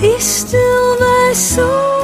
Be still, my soul,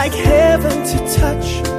Like heaven to touch.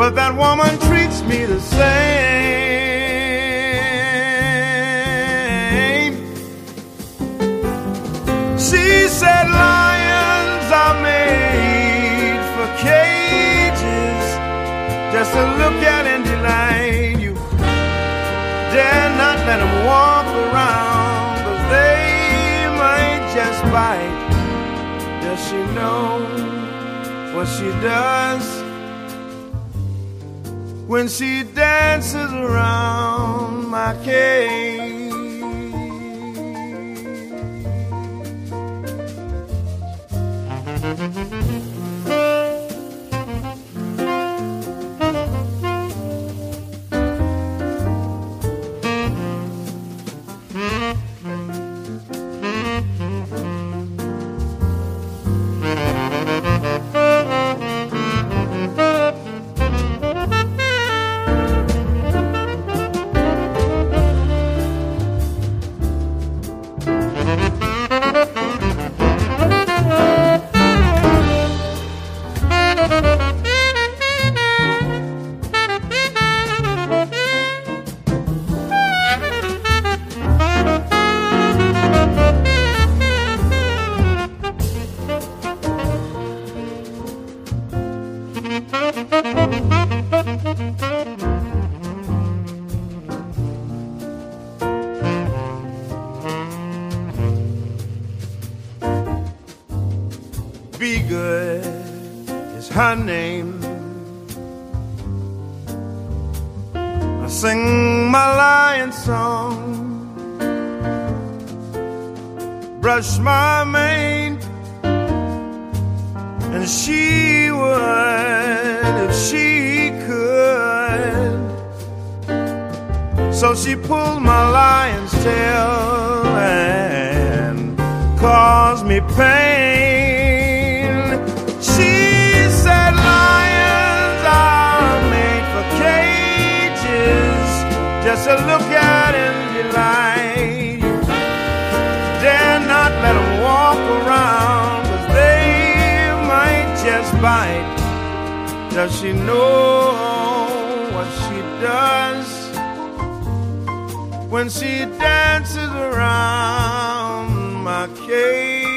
But that woman treats me the same. She said lions are made for cages just to look at and delight you. Dare not let them walk around, but they might just bite. Does she know what she does when she dances around my cage. When she dances around my cage.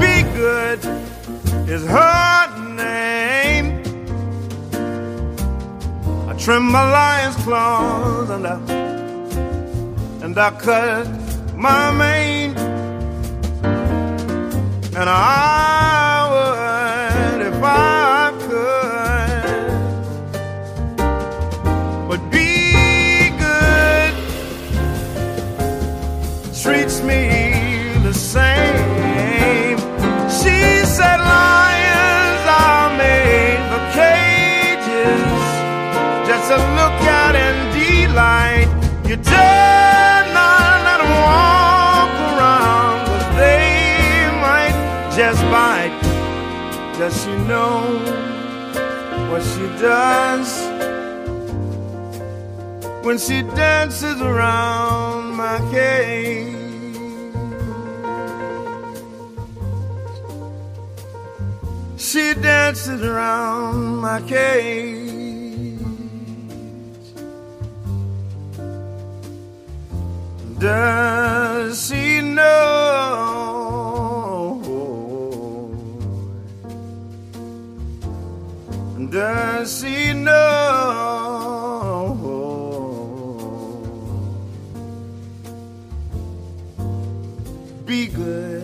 Be good is her name. I trim my lion's claws and I and I cut my mane and I Walk around, they might just bite. Does she know what she does when she dances around my cage? She dances around my cage. Does she know? Does she know? Be good,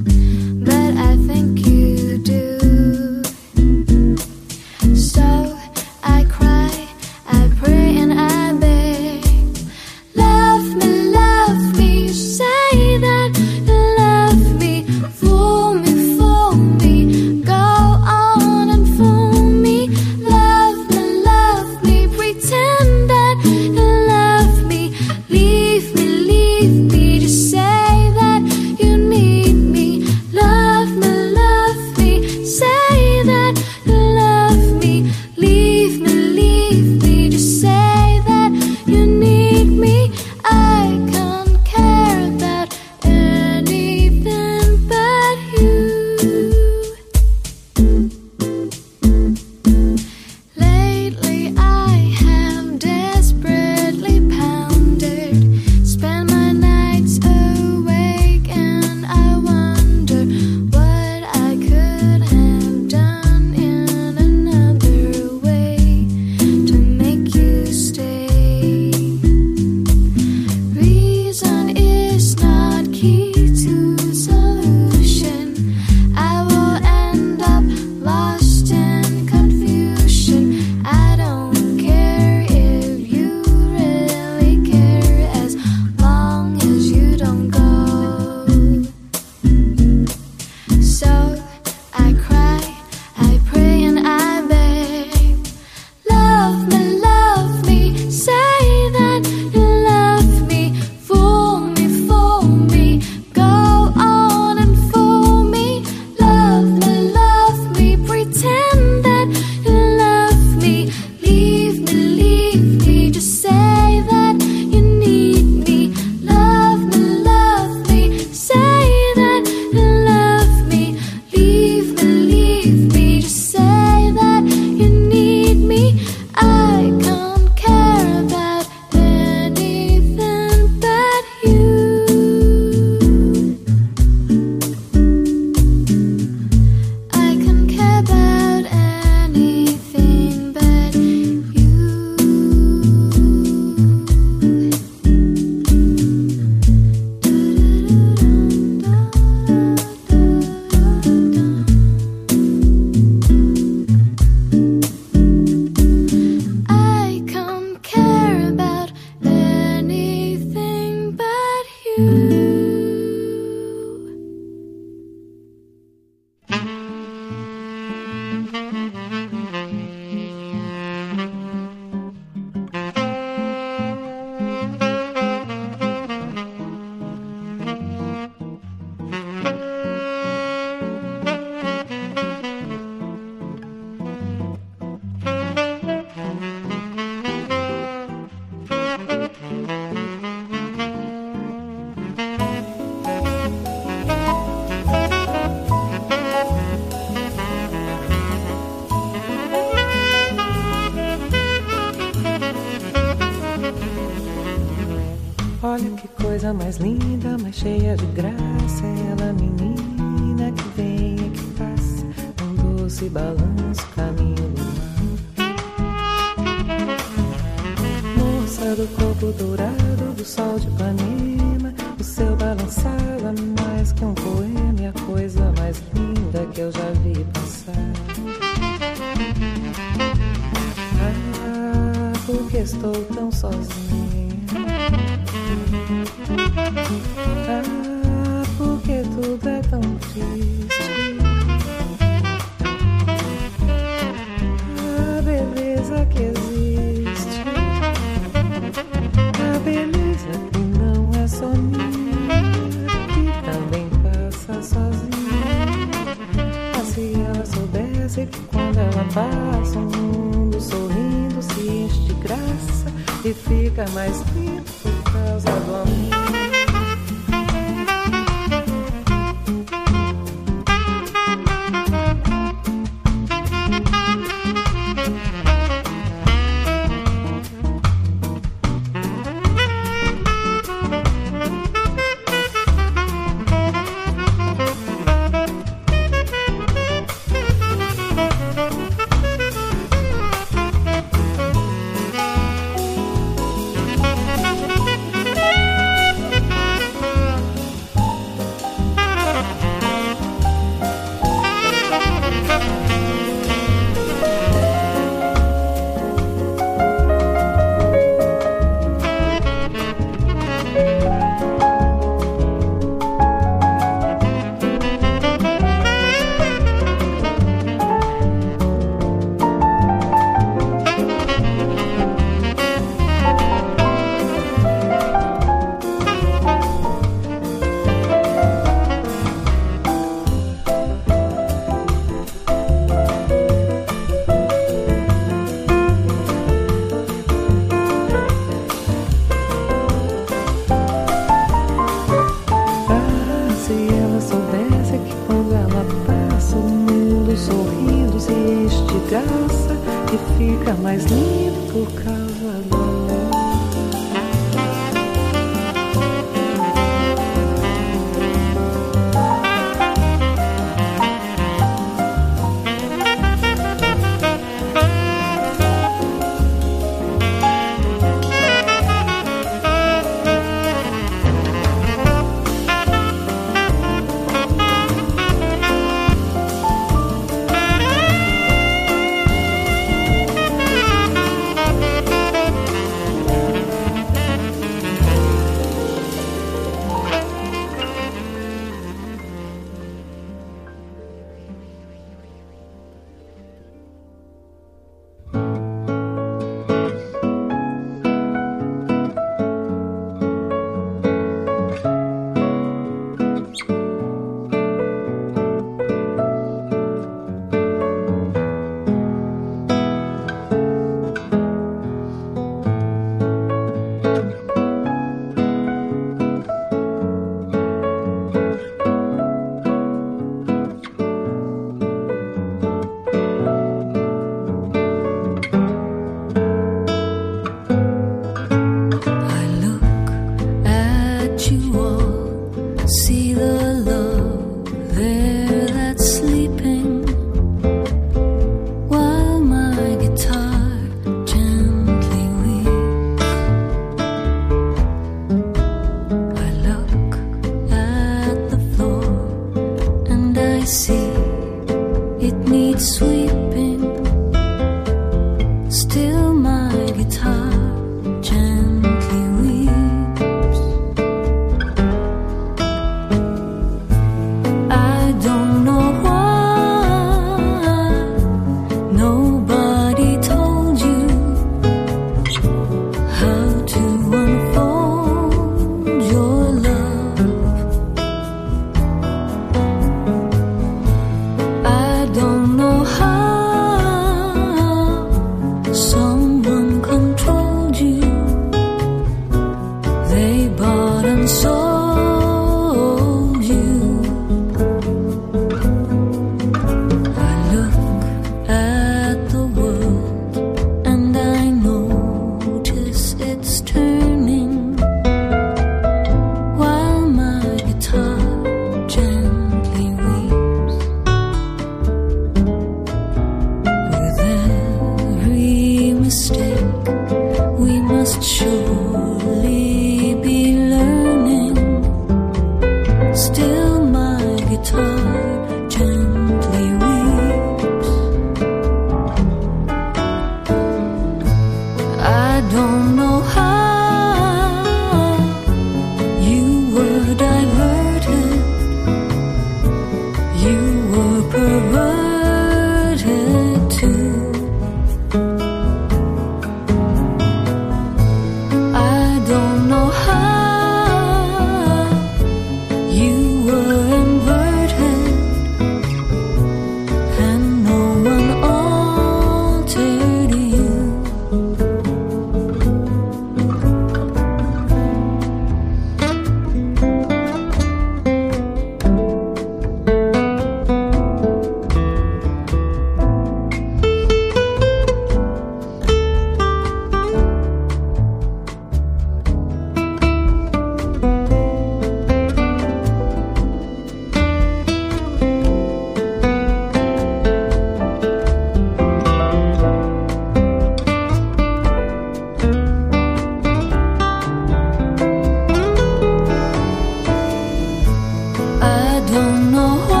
I don't know.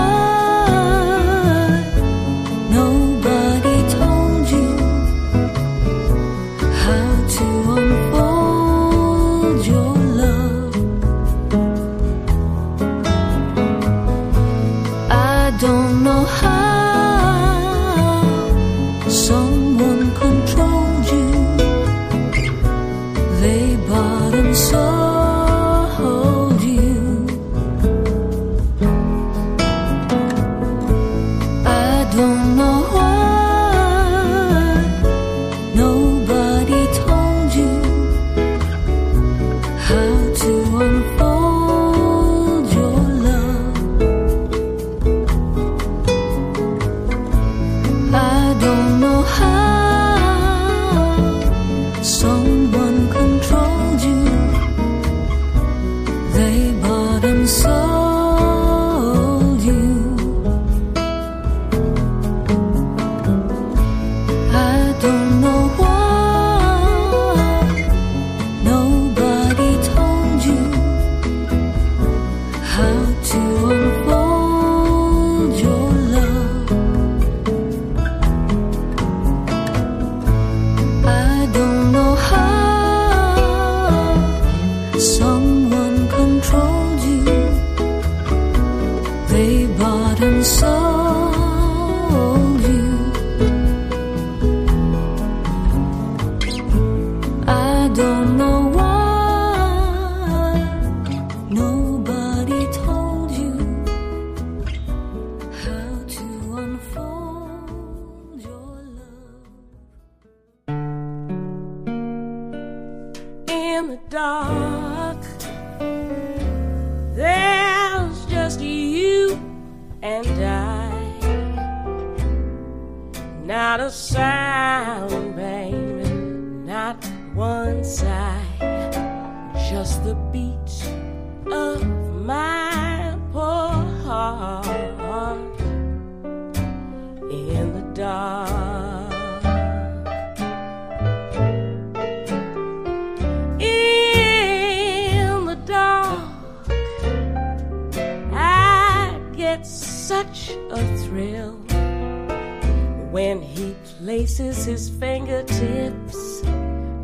when he places his fingertips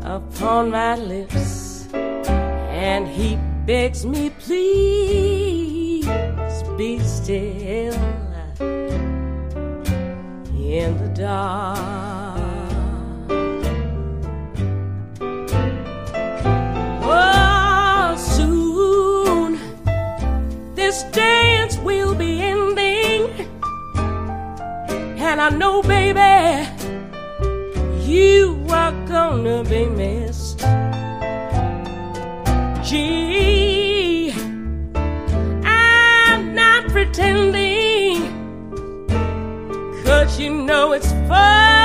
upon my lips and he begs me, please be still in the dark. Oh, soon this dance will be and I know, baby, you are gonna be missed. Gee, I'm not pretending, cause you know it's fun.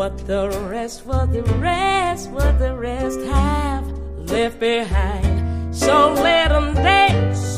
what the rest, what the rest, what the rest have left behind. So let them dance.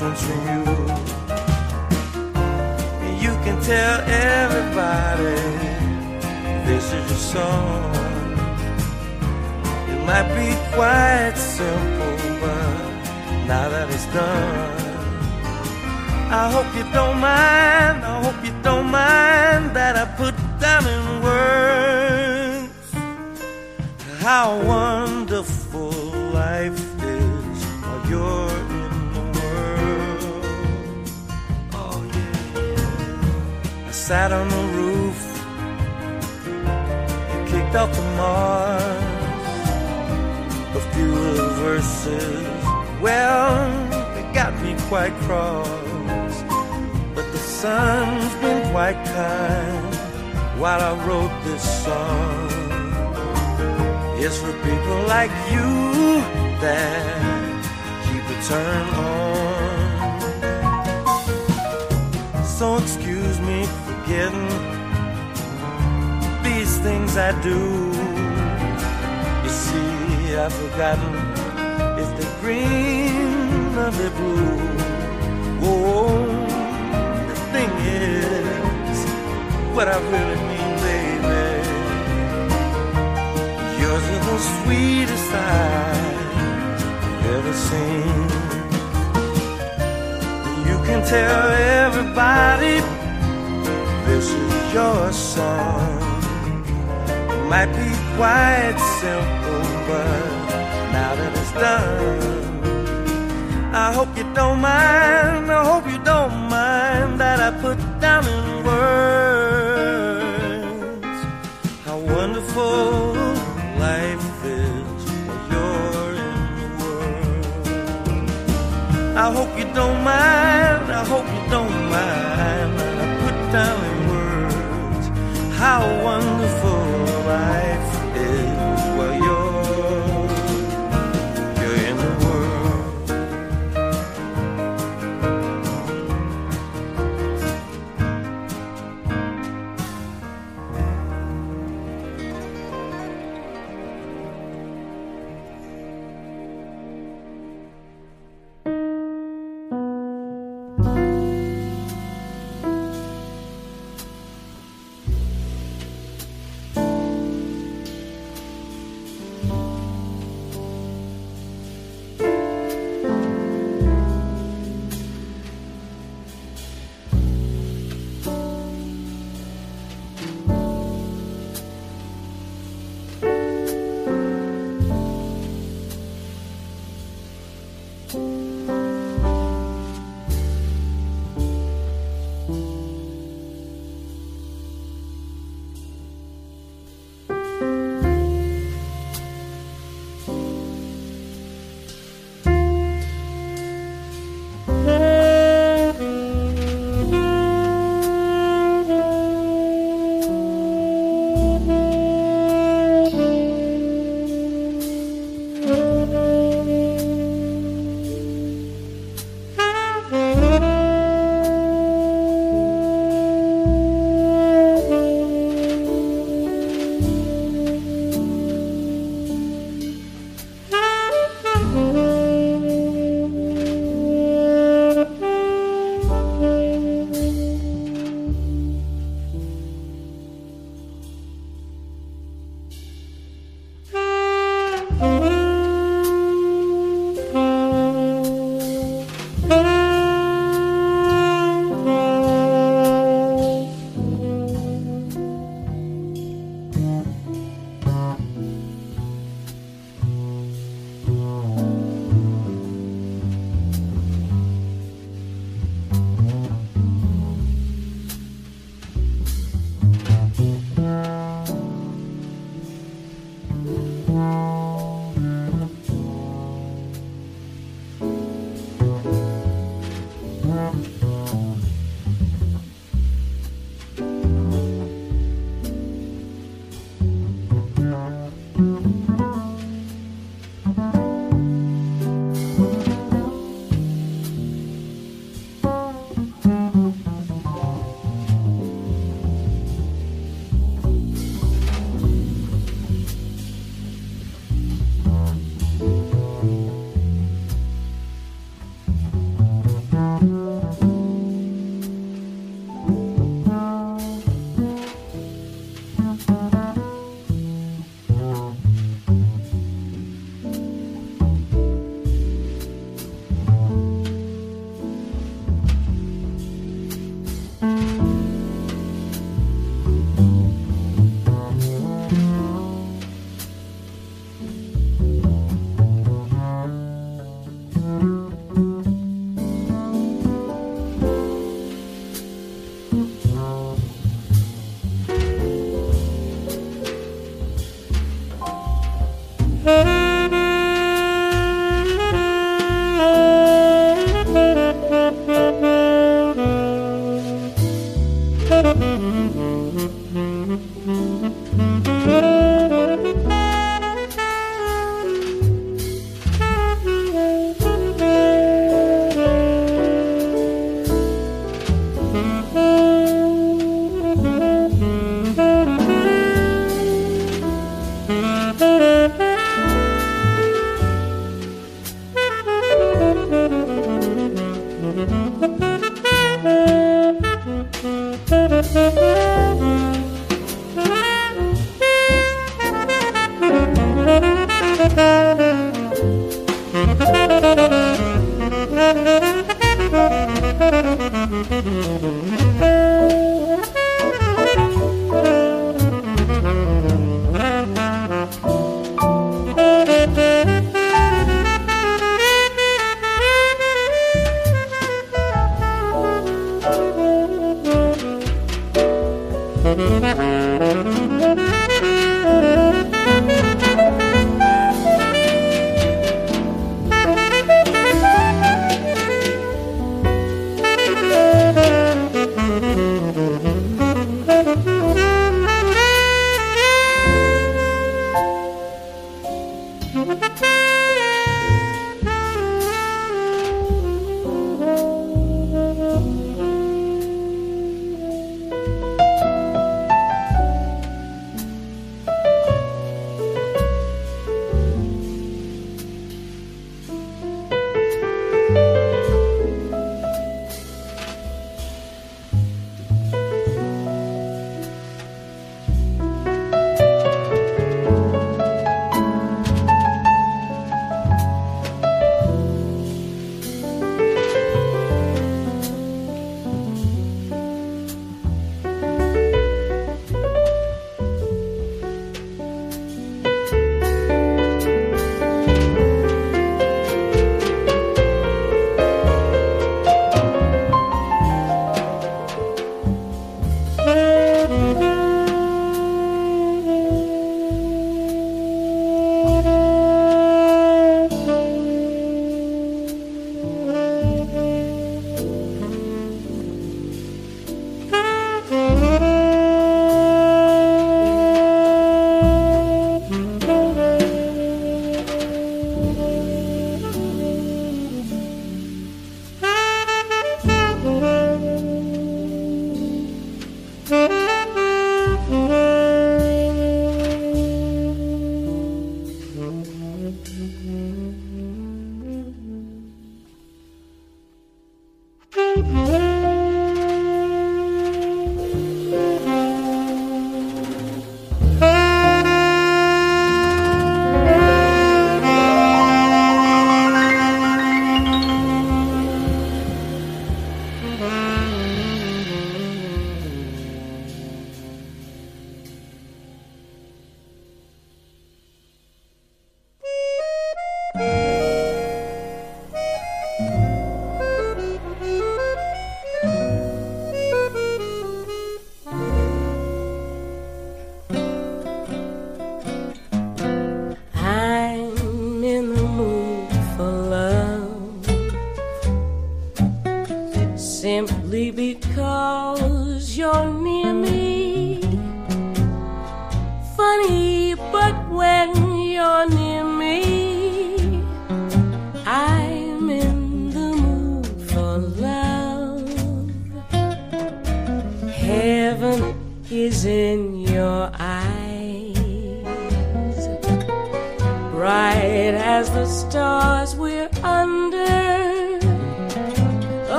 One from you. And you can tell everybody this is your song. It might be quite simple, but now that it's done. I hope you don't mind, I hope you don't mind that I put down in words how one sat on the roof. and kicked off the mark of few verses. Well, they got me quite cross, but the sun's been quite kind while I wrote this song. It's for people like you that keep a turn on. Things I do. You see, I've forgotten if the green or the blue. Oh, the thing is, what I really mean, baby. Yours are the sweetest eyes I've ever seen. You can tell everybody this is your song. Might be quite simple, but now that it's done, I hope you don't mind. I hope you don't mind that I put down in words how wonderful life is when you're in the world. I hope you don't mind. I hope you don't mind that I put down in words how wonderful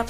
Why